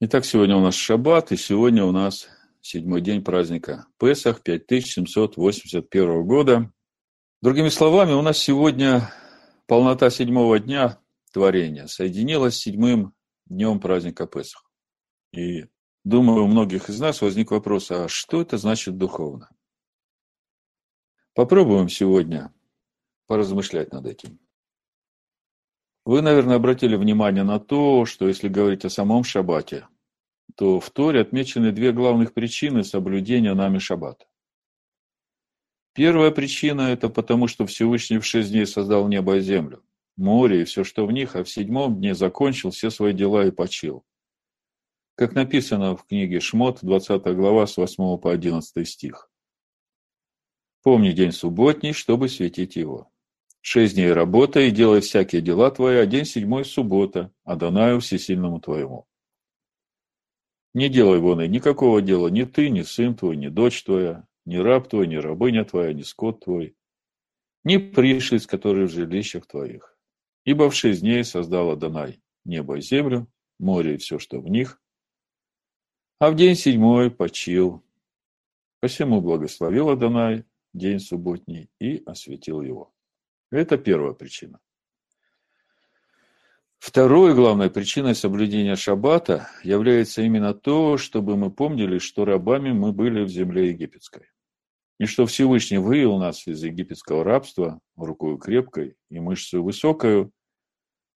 Итак, сегодня у нас шаббат, и сегодня у нас седьмой день праздника Песах 5781 года. Другими словами, у нас сегодня полнота седьмого дня творения соединилась с седьмым днем праздника Песах. И думаю, у многих из нас возник вопрос, а что это значит духовно? Попробуем сегодня поразмышлять над этим. Вы, наверное, обратили внимание на то, что если говорить о самом шаббате, то в Торе отмечены две главных причины соблюдения нами шаббата. Первая причина – это потому, что Всевышний в шесть дней создал небо и землю, море и все, что в них, а в седьмом дне закончил все свои дела и почил. Как написано в книге Шмот, 20 глава, с 8 по 11 стих. «Помни день субботний, чтобы светить его. Шесть дней работай и делай всякие дела твои, а день седьмой – суббота, а Данаю всесильному твоему. Не делай вон и никакого дела ни ты, ни сын твой, ни дочь твоя, ни раб твой, ни рабыня твоя, ни скот твой, ни пришлиц, которые в жилищах твоих. Ибо в шесть дней создала Данай небо и землю, море и все, что в них, а в день седьмой почил. Посему благословила Данай день субботний и осветил его. Это первая причина. Второй главной причиной соблюдения шаббата является именно то, чтобы мы помнили, что рабами мы были в земле египетской. И что Всевышний вывел нас из египетского рабства рукою крепкой и мышцей высокою,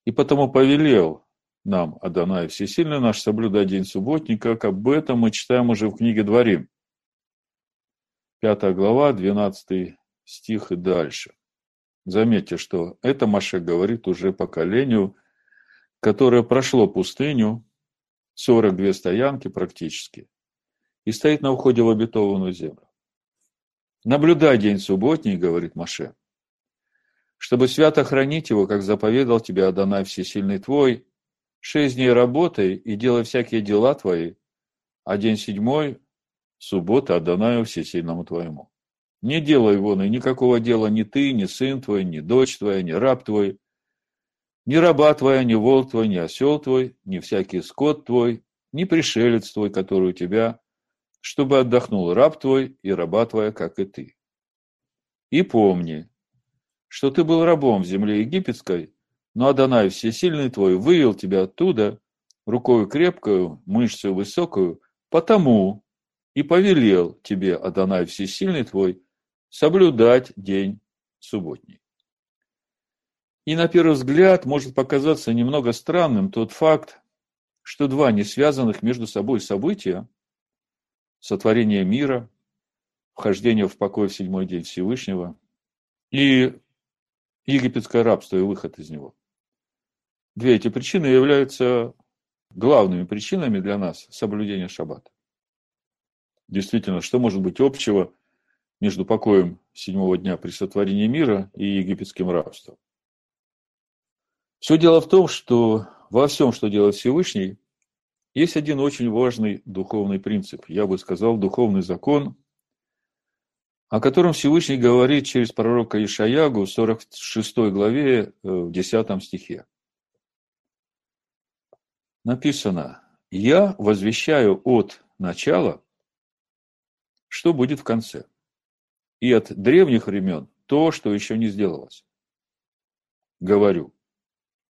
и потому повелел нам, Адонай Всесильный наш, соблюдать день субботний, как об этом мы читаем уже в книге Дворим. Пятая глава, 12 стих и дальше. Заметьте, что это Маше говорит уже поколению, которое прошло пустыню, 42 стоянки практически, и стоит на входе в обетованную землю. Наблюдай день субботний, говорит Маше, чтобы свято хранить его, как заповедал тебе Адонай Всесильный твой, шесть дней работай и делай всякие дела твои, а день седьмой – суббота Адонаю Всесильному твоему. Не делай вон и никакого дела ни ты, ни сын твой, ни дочь твоя, ни раб твой, ни раба твоя, ни волк твой, ни осел твой, ни всякий скот твой, ни пришелец твой, который у тебя, чтобы отдохнул раб твой и раба твоя, как и ты. И помни, что ты был рабом в земле египетской, но Адонай Всесильный твой вывел тебя оттуда рукою крепкую, мышцу высокую, потому и повелел тебе Адонай Всесильный твой соблюдать день субботний. И на первый взгляд может показаться немного странным тот факт, что два не связанных между собой события, сотворение мира, вхождение в покой в седьмой день Всевышнего и египетское рабство и выход из него. Две эти причины являются главными причинами для нас соблюдения шаббата. Действительно, что может быть общего между покоем седьмого дня при сотворении мира и египетским рабством. Все дело в том, что во всем, что делает Всевышний, есть один очень важный духовный принцип, я бы сказал, духовный закон, о котором Всевышний говорит через пророка Ишаягу в 46 главе, э, в 10 стихе. Написано, «Я возвещаю от начала, что будет в конце» и от древних времен то, что еще не сделалось. Говорю,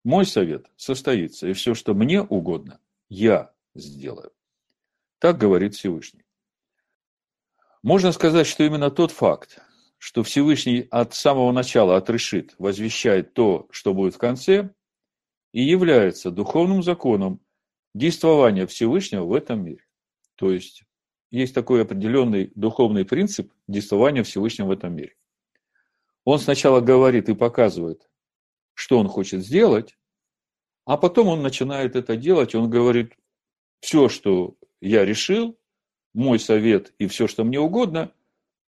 мой совет состоится, и все, что мне угодно, я сделаю. Так говорит Всевышний. Можно сказать, что именно тот факт, что Всевышний от самого начала отрешит, возвещает то, что будет в конце, и является духовным законом действования Всевышнего в этом мире. То есть есть такой определенный духовный принцип действования Всевышнего в этом мире. Он сначала говорит и показывает, что он хочет сделать, а потом он начинает это делать, он говорит, все, что я решил, мой совет и все, что мне угодно,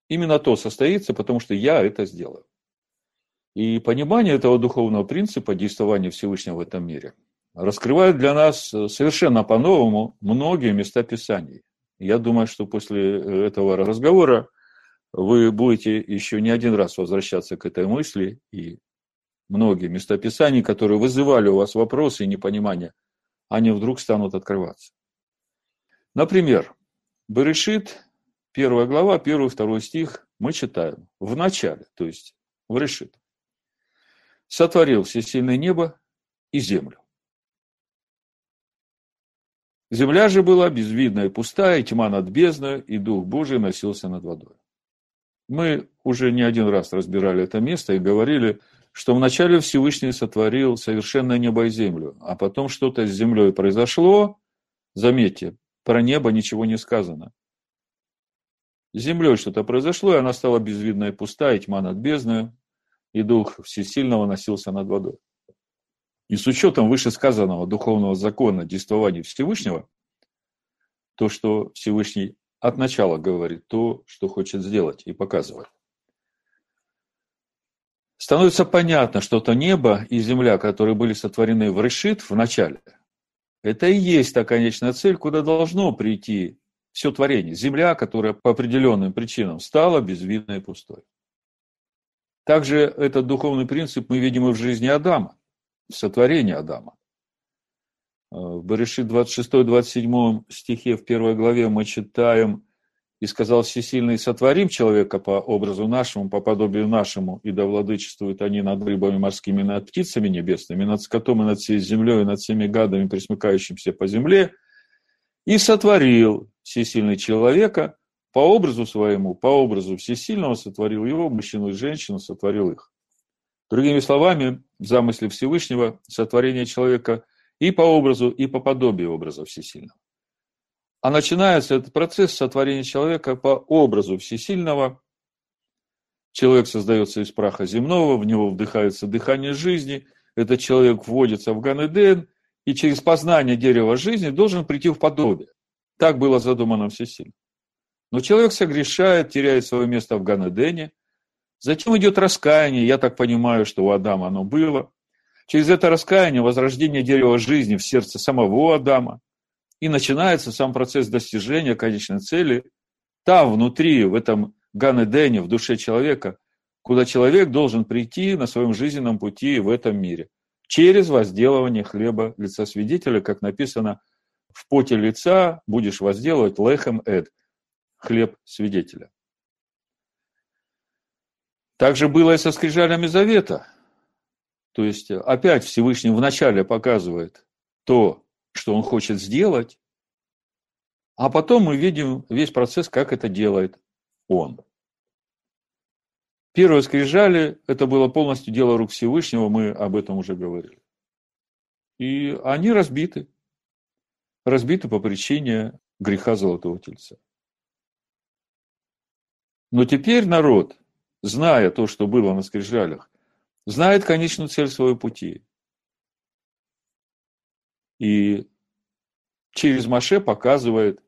именно то состоится, потому что я это сделаю. И понимание этого духовного принципа действования Всевышнего в этом мире раскрывает для нас совершенно по-новому многие места Писаний. Я думаю, что после э, этого разговора вы будете еще не один раз возвращаться к этой мысли, и многие местописания, которые вызывали у вас вопросы и непонимания, они вдруг станут открываться. Например, Берешит, первая глава, первый, второй стих, мы читаем. В начале, то есть в Решит. Сотворил всесильное небо и землю. Земля же была безвидная и пустая, и тьма над бездной, и Дух Божий носился над водой. Мы уже не один раз разбирали это место и говорили, что вначале Всевышний сотворил совершенное небо и землю, а потом что-то с землей произошло, заметьте, про небо ничего не сказано. С землей что-то произошло, и она стала безвидная и пустая, и тьма над бездной, и Дух Всесильного носился над водой. И с учетом вышесказанного духовного закона действования Всевышнего, то, что Всевышний от начала говорит то, что хочет сделать и показывает. Становится понятно, что то небо и земля, которые были сотворены в Решит в начале, это и есть та конечная цель, куда должно прийти все творение. Земля, которая по определенным причинам стала безвидной и пустой. Также этот духовный принцип мы видим и в жизни Адама сотворения Адама. Э, в Берешит 26-27 стихе в первой главе мы читаем «И сказал Всесильный, сотворим человека по образу нашему, по подобию нашему, и да владычествуют они над рыбами морскими, над птицами небесными, над скотом и над всей землей, и над всеми гадами, присмыкающимся по земле. И сотворил Всесильный человека по образу своему, по образу Всесильного сотворил его, мужчину и женщину сотворил их». Другими словами, замысле Всевышнего сотворение человека и по образу, и по подобию образа Всесильного. А начинается этот процесс сотворения человека по образу Всесильного. Человек создается из праха земного, в него вдыхается дыхание жизни, этот человек вводится в Ганеден, и через познание дерева жизни должен прийти в подобие. Так было задумано Всесильным. Но человек согрешает, теряет свое место в Ганедене – Затем идет раскаяние, я так понимаю, что у Адама оно было. Через это раскаяние возрождение дерева жизни в сердце самого Адама. И начинается сам процесс достижения конечной цели. Там, внутри, в этом Ганедене, в душе человека, куда человек должен прийти на своем жизненном пути в этом мире. Через возделывание хлеба лица свидетеля, как написано, в поте лица будешь возделывать лехем эд, хлеб свидетеля. Также было и со скрижалями завета. То есть, опять Всевышний вначале показывает то, что он хочет сделать, а потом мы видим весь процесс, как это делает он. Первые скрижали – это было полностью дело рук Всевышнего, мы об этом уже говорили. И они разбиты. Разбиты по причине греха Золотого Тельца. Но теперь народ – зная то, что было на скрижалях, знает конечную цель своего пути. И через Маше показывает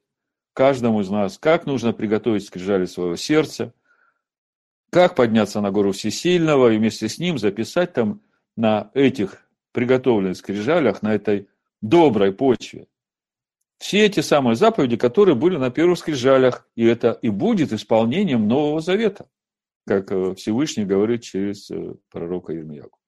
каждому из нас, как нужно приготовить скрижали своего сердца, как подняться на гору Всесильного и вместе с ним записать там на этих приготовленных скрижалях, на этой доброй почве, все эти самые заповеди, которые были на первых скрижалях, и это и будет исполнением Нового Завета как э, Всевышний говорит через э, пророка Ирмияку.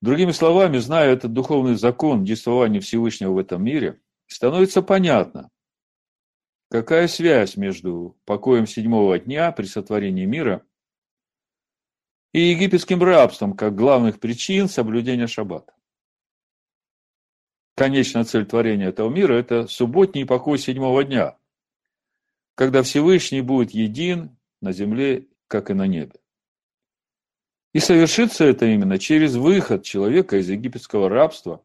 Другими словами, зная этот духовный закон действования Всевышнего в этом мире, становится понятно, какая связь между покоем седьмого дня при сотворении мира и египетским рабством как главных причин соблюдения шаббата. Конечная цель творения этого мира – это субботний покой седьмого дня, когда Всевышний будет един на земле, как и на небе. И совершится это именно через выход человека из египетского рабства,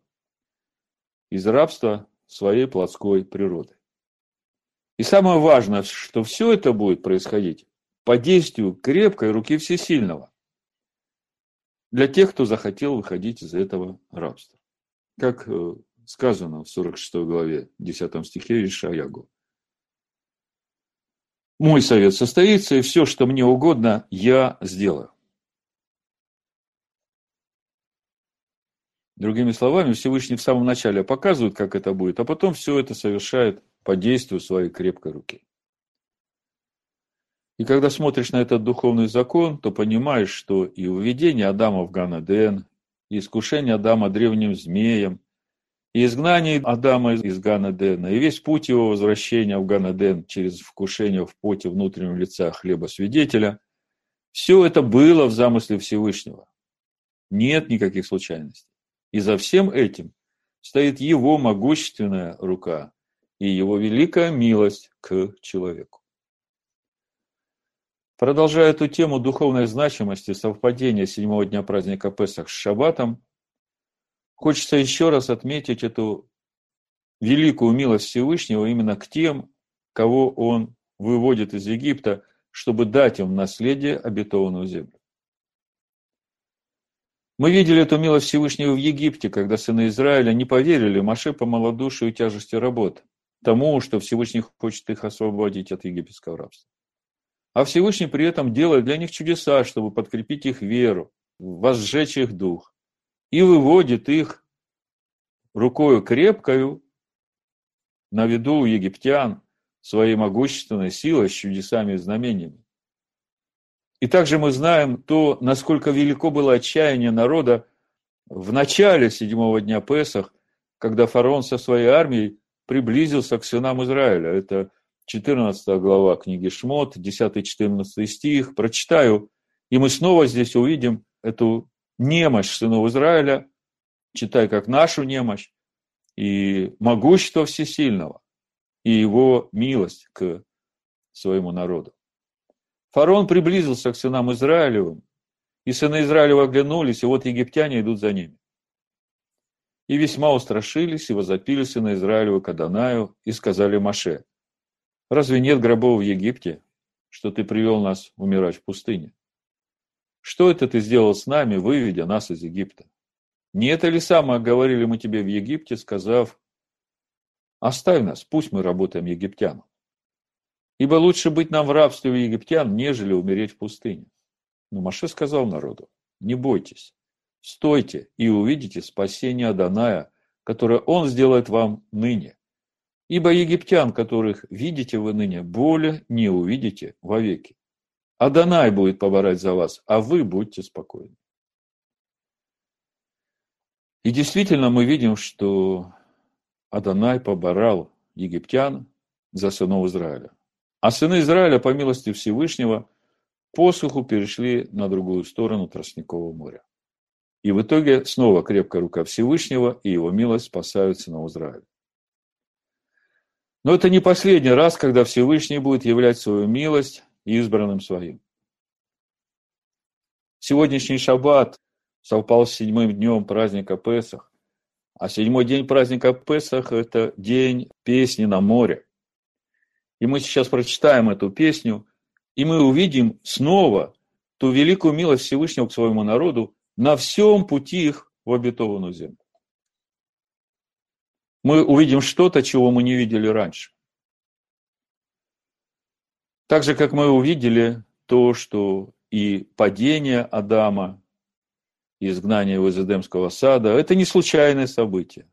из рабства своей плотской природы. И самое важное, что все это будет происходить по действию крепкой руки Всесильного для тех, кто захотел выходить из этого рабства. Как э, сказано в 46 главе 10 стихе Ишаягу. Мой совет состоится, и все, что мне угодно, я сделаю. Другими словами, Всевышний в самом начале показывает, как это будет, а потом все это совершает по действию своей крепкой руки. И когда смотришь на этот духовный закон, то понимаешь, что и уведение Адама в Ганаден, и искушение Адама древним змеем, И изгнание Адама из Ганадена, и весь путь его возвращения в Ганаден через вкушение в поте внутреннего лица хлеба свидетеля, все это было в замысле Всевышнего. Нет никаких случайностей. И за всем этим стоит его могущественная рука и его великая милость к человеку. Продолжая эту тему духовной значимости совпадения седьмого дня праздника Песах с Шаббатом, хочется еще раз отметить эту великую милость Всевышнего именно к тем, кого Он выводит из Египта, чтобы дать им наследие обетованную землю. Мы видели эту милость Всевышнего в Египте, когда сыны Израиля не поверили Маше по малодушию и тяжести работы, тому, что Всевышний хочет их освободить от египетского рабства. А Всевышний при этом делает для них чудеса, чтобы подкрепить их веру, возжечь их дух. И выводит их рукою крепкою на виду у египтян своей могущественной силой с чудесами и знамениями. И также мы знаем то, насколько велико было отчаяние народа в начале седьмого дня Песах, когда фараон со своей армией приблизился к сынам Израиля. Это 14 глава книги Шмот, 10-14 стих, прочитаю, и мы снова здесь увидим эту немощь сынов Израиля, читай как нашу немощь, и могущество всесильного, и его милость к своему народу. Фарон приблизился к сынам Израилевым, и сыны Израилева оглянулись, и вот египтяне идут за ними. И весьма устрашились, и возопили сына Израилева к Адонаю, и сказали Маше, Разве нет гробов в Египте, что ты привел нас умирать в пустыне? Что это ты сделал с нами, выведя нас из Египта? Не это ли самое говорили мы тебе в Египте, сказав, оставь нас, пусть мы работаем египтянам. Ибо лучше быть нам в рабстве у египтян, нежели умереть в пустыне. Но Маше сказал народу, не бойтесь, стойте и увидите спасение Аданая, которое он сделает вам ныне. Ибо египтян, которых видите вы ныне, более не увидите вовеки. Адонай будет поборать за вас, а вы будьте спокойны. И действительно мы видим, что Адонай поборал египтян за сынов Израиля. А сыны Израиля, по милости Всевышнего, посуху перешли на другую сторону Тростникового моря. И в итоге снова крепкая рука Всевышнего и его милость спасают сынов Израиля. Но это не последний раз, когда Всевышний будет являть свою милость избранным своим. Сегодняшний шаббат совпал с седьмым днем праздника Песах. А седьмой день праздника Песах – это день песни на море. И мы сейчас прочитаем эту песню, и мы увидим снова ту великую милость Всевышнего к своему народу на всем пути их в обетованную землю мы увидим что-то, чего мы не видели раньше. Так же, как мы увидели то, что и падение Адама, изгнание из Эдемского сада – это не случайное событие.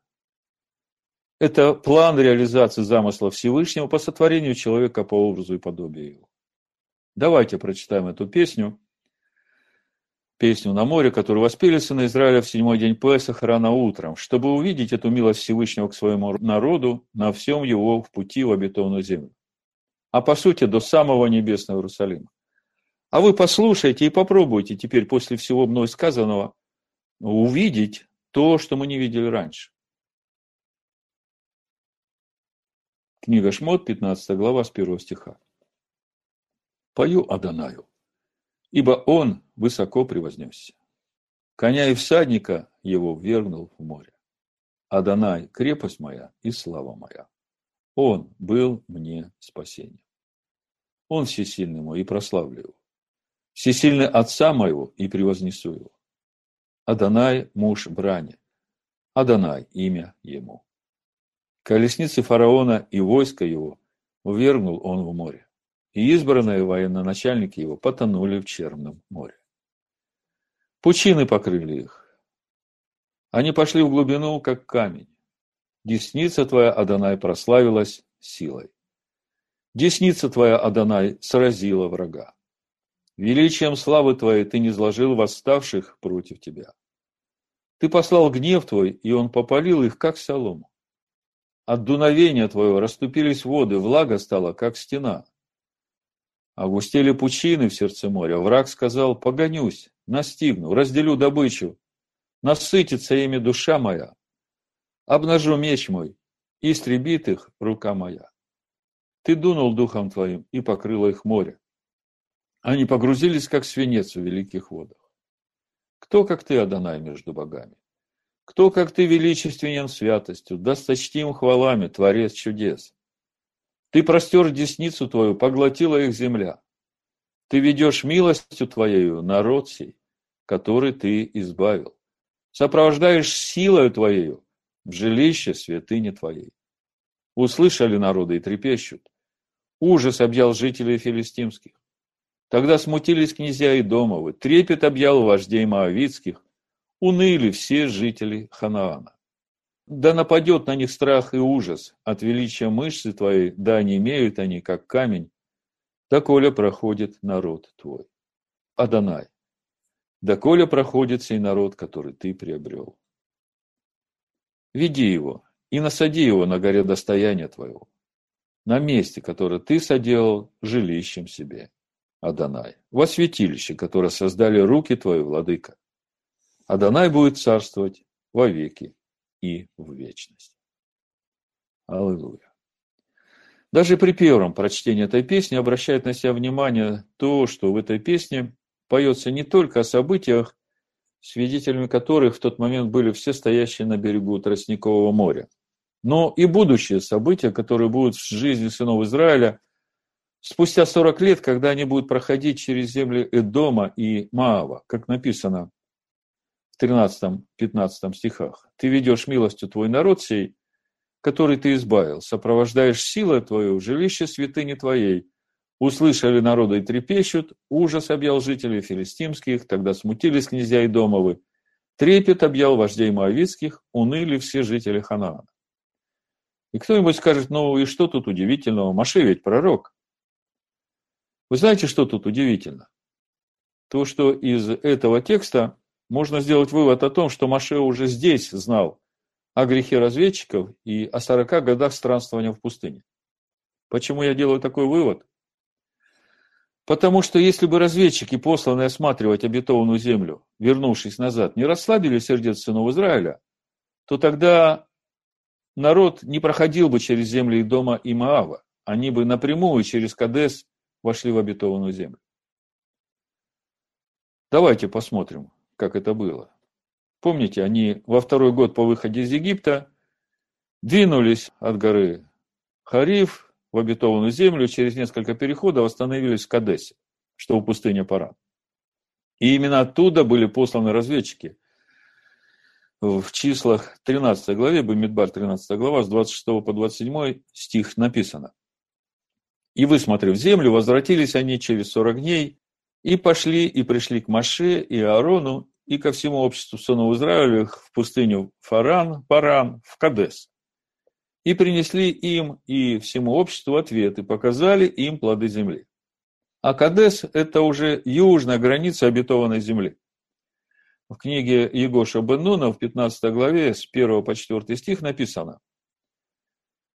Это план реализации замысла Всевышнего по сотворению человека по образу и подобию его. Давайте прочитаем эту песню – песню на море, которую воспели сыны Израиля в седьмой день Песаха рано утром, чтобы увидеть эту милость Всевышнего к своему народу на всем его в пути в обетованную землю. А по сути, до самого небесного Иерусалима. А вы послушайте и попробуйте теперь после всего мной сказанного увидеть то, что мы не видели раньше. Книга Шмот, 15 глава, с 1 стиха. Пою Адонаю ибо он высоко превознесся. Коня и всадника его ввергнул в море. Адонай – крепость моя и слава моя. Он был мне спасением. Он всесильный мой и прославлю его. Всесильный отца моего и превознесу его. Адонай – муж брани. Адонай – имя ему. Колесницы фараона и войско его ввергнул он в море и избранные военачальники его потонули в Черном море. Пучины покрыли их. Они пошли в глубину, как камень. Десница твоя, Адонай, прославилась силой. Десница твоя, Адонай, сразила врага. Величием славы твоей ты не сложил восставших против тебя. Ты послал гнев твой, и он попалил их, как солому. От дуновения твоего расступились воды, влага стала, как стена. Огустели пучины в сердце моря. Враг сказал, погонюсь, настигну, разделю добычу. Насытится ими душа моя. Обнажу меч мой, истребит их рука моя. Ты дунул духом твоим и покрыло их море. Они погрузились, как свинец в великих водах. Кто, как ты, Адонай, между богами? Кто, как ты, величественен святостью, досточтим хвалами, творец чудес? Ты простер десницу твою, поглотила их земля. Ты ведешь милостью твоею народ сей, который ты избавил. Сопровождаешь силою твоею в жилище святыни твоей. Услышали народы и трепещут. Ужас объял жителей филистимских. Тогда смутились князья и домовы, трепет объял вождей моавицких, уныли все жители Ханаана. Да нападет на них страх и ужас от величия мышцы твоей, да не имеют они, как камень, доколе проходит народ твой. Адонай, доколе проходит сей народ, который ты приобрел. Веди его и насади его на горе достояния твоего, на месте, которое ты соделал жилищем себе, Адонай, во святилище, которое создали руки твои, владыка. Адонай будет царствовать вовеки и в вечность. Аллилуйя. Даже при первом прочтении этой песни обращает на себя внимание то, что в этой песне поется не только о событиях, свидетелями которых в тот момент были все стоящие на берегу Тростникового моря, но и будущие события, которые будут в жизни сынов Израиля спустя 40 лет, когда они будут проходить через земли Эдома и Маава, как написано в 13-15 стихах. «Ты ведешь милостью твой народ сей, который ты избавил, сопровождаешь силой твою в жилище святыни твоей. Услышали народы и трепещут, ужас объял жителей филистимских, тогда смутились князья и домовы. Трепет объял вождей моавицких, уныли все жители Ханаана. И кто-нибудь скажет, ну и что тут удивительного? Маше ведь пророк. Вы знаете, что тут удивительно? То, что из этого текста можно сделать вывод о том, что Маше уже здесь знал о грехе разведчиков и о 40 годах странствования в пустыне. Почему я делаю такой вывод? Потому что если бы разведчики, посланные осматривать обетованную землю, вернувшись назад, не расслабили сердец сынов Израиля, то тогда народ не проходил бы через земли дома и Маава. Они бы напрямую через Кадес вошли в обетованную землю. Давайте посмотрим, как это было. Помните, они во второй год по выходе из Египта двинулись от горы Хариф в обетованную землю, через несколько переходов остановились в Кадесе, что в пустыне Паран. И именно оттуда были посланы разведчики. В числах 13 главе, Бамидбар 13 глава, с 26 по 27 стих написано. «И высмотрев землю, возвратились они через 40 дней и пошли и пришли к Маше и Аарону и ко всему обществу сынов Израилевых в пустыню Фаран, Паран, в Кадес. И принесли им и всему обществу ответ, и показали им плоды земли. А Кадес – это уже южная граница обетованной земли. В книге Егоша Беннуна в 15 главе с 1 по 4 стих написано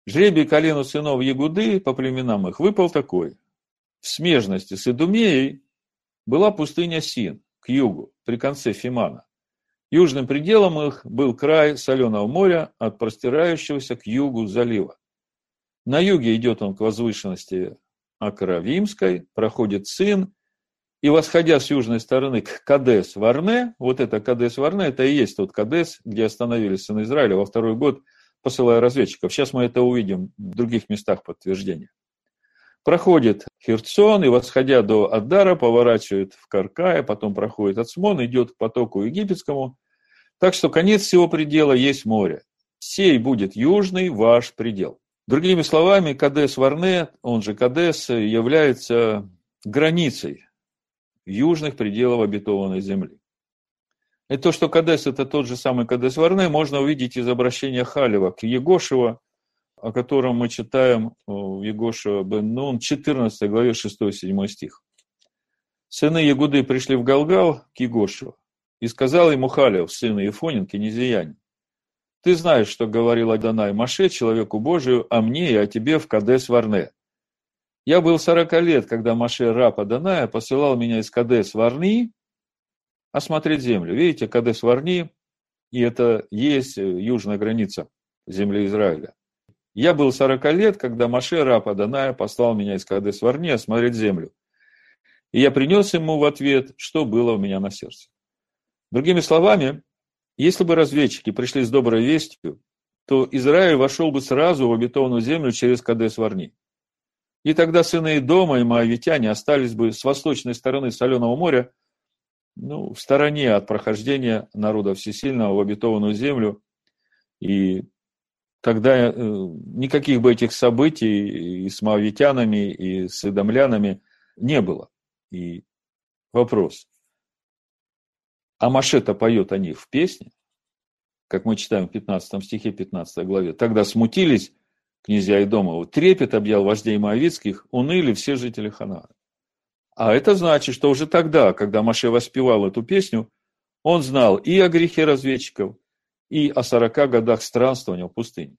«Жребий колену сынов Ягуды по племенам их выпал такой. В смежности с Идумеей была пустыня Син, к югу, при конце Фимана. Южным пределом их был край соленого моря от простирающегося к югу залива. На юге идет он к возвышенности Акравимской, проходит Цин, и восходя с южной стороны к Кадес-Варне, вот это Кадес-Варне, это и есть тот Кадес, где остановились сыны Израиля во второй год, посылая разведчиков. Сейчас мы это увидим в других местах подтверждения проходит Херцон и, восходя до Аддара, поворачивает в Каркая, потом проходит Ацмон, идет к потоку египетскому. Так что конец всего предела есть море. Сей будет южный ваш предел. Другими словами, Кадес Варне, он же Кадес, является границей южных пределов обетованной земли. И то, что Кадес – это тот же самый Кадес Варне, можно увидеть из обращения Халева к Егошева, о котором мы читаем в Егоша бен Нун, 14 главе 6-7 стих. Сыны Ягуды пришли в Галгал к Егошу И сказал ему Халев, сын Ефонин, князиянин, ты знаешь, что говорил Адонай Маше, человеку Божию, о мне и о тебе в Кадес Варне. Я был сорока лет, когда Маше, раб Адоная, посылал меня из Кадес Варни осмотреть землю. Видите, Кадес Варни, и это есть южная граница земли Израиля. Я был сорока лет, когда Маше, раб Адоная, послал меня из Кадес Варни осмотреть землю. И я принес ему в ответ, что было у меня на сердце. Другими словами, если бы разведчики пришли с доброй вестью, то Израиль вошел бы сразу в обетованную землю через Кадес Варни. И тогда сыны дома и моавитяне остались бы с восточной стороны Соленого моря, ну, в стороне от прохождения народа Всесильного в обетованную землю. И тогда э, никаких бы этих событий и с моавитянами, и с идомлянами не было. И вопрос, а Машета поет о них в песне, как мы читаем в 15 стихе 15 главе. Тогда смутились князья и дома, трепет объял вождей Моавицких, уныли все жители Ханара. А это значит, что уже тогда, когда Маше воспевал эту песню, он знал и о грехе разведчиков, и о сорока годах странствования в пустыне.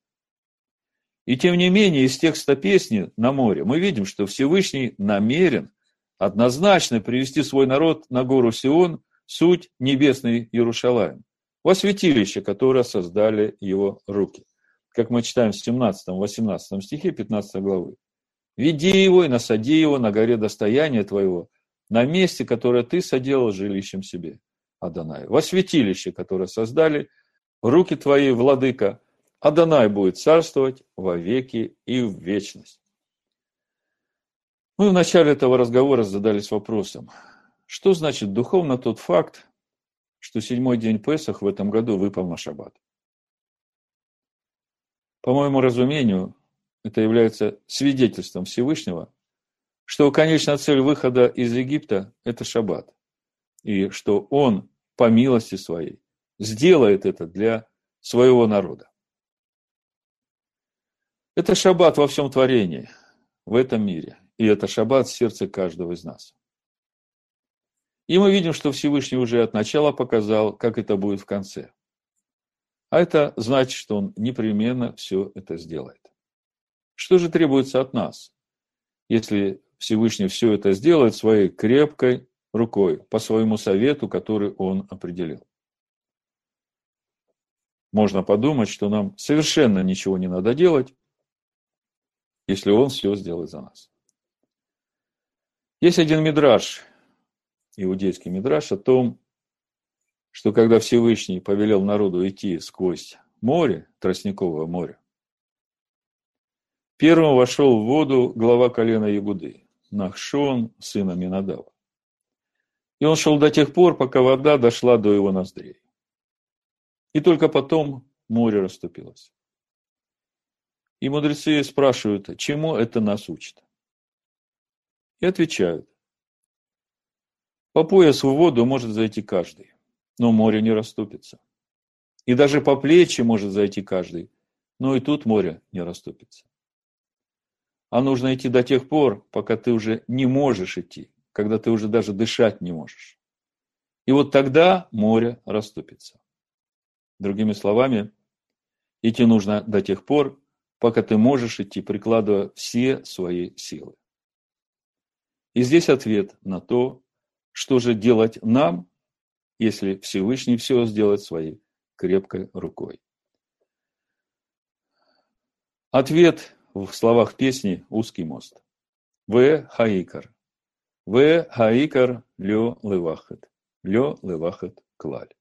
И тем не менее, из текста песни на море мы видим, что Всевышний намерен однозначно привести свой народ на гору Сион – суть небесный Иерушалаем, во святилище, которое создали его руки. Как мы читаем в 17-18 стихе 15 главы. «Веди его и насади его на горе достояния твоего, на месте, которое ты соделал жилищем себе, Адонай, во святилище, которое создали руки твои, владыка, Адонай будет царствовать во веки и в вечность. Мы в начале этого разговора задались вопросом, что значит духовно тот факт, что седьмой день Песах в этом году выпал на шаббат? По моему разумению, это является свидетельством Всевышнего, что конечная цель выхода из Египта – это шаббат, и что Он, по милости своей, сделает это для своего народа. Это шаббат во всем творении, в этом мире, и это шаббат в сердце каждого из нас. И мы видим, что Всевышний уже от начала показал, как это будет в конце. А это значит, что он непременно все это сделает. Что же требуется от нас, если Всевышний все это сделает своей крепкой рукой, по своему совету, который он определил? Можно подумать, что нам совершенно ничего не надо делать, если он все сделает за нас. Есть один мидраж, иудейский мидраш о том, что когда Всевышний повелел народу идти сквозь море, Тростниковое море, первым вошел в воду глава колена Ягуды, Нахшон, сына Минадава. И он шел до тех пор, пока вода дошла до его ноздрей. И только потом море расступилось. И мудрецы спрашивают, чему это нас учит? И отвечают, по пояс в воду может зайти каждый, но море не расступится. И даже по плечи может зайти каждый, но и тут море не расступится. А нужно идти до тех пор, пока ты уже не можешь идти, когда ты уже даже дышать не можешь. И вот тогда море расступится. Другими словами, идти нужно до тех пор, пока ты можешь идти, прикладывая все свои силы. И здесь ответ на то, что же делать нам, если Всевышний все сделает своей крепкой рукой? Ответ в словах песни «Узкий мост». В хаикар. В хаикар лё левахет. Лё левахет клаль.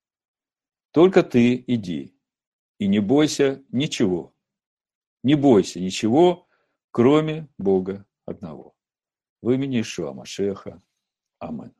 Только ты иди и не бойся ничего. Не бойся ничего, кроме Бога одного. В имени Ишуа Машеха. Амин.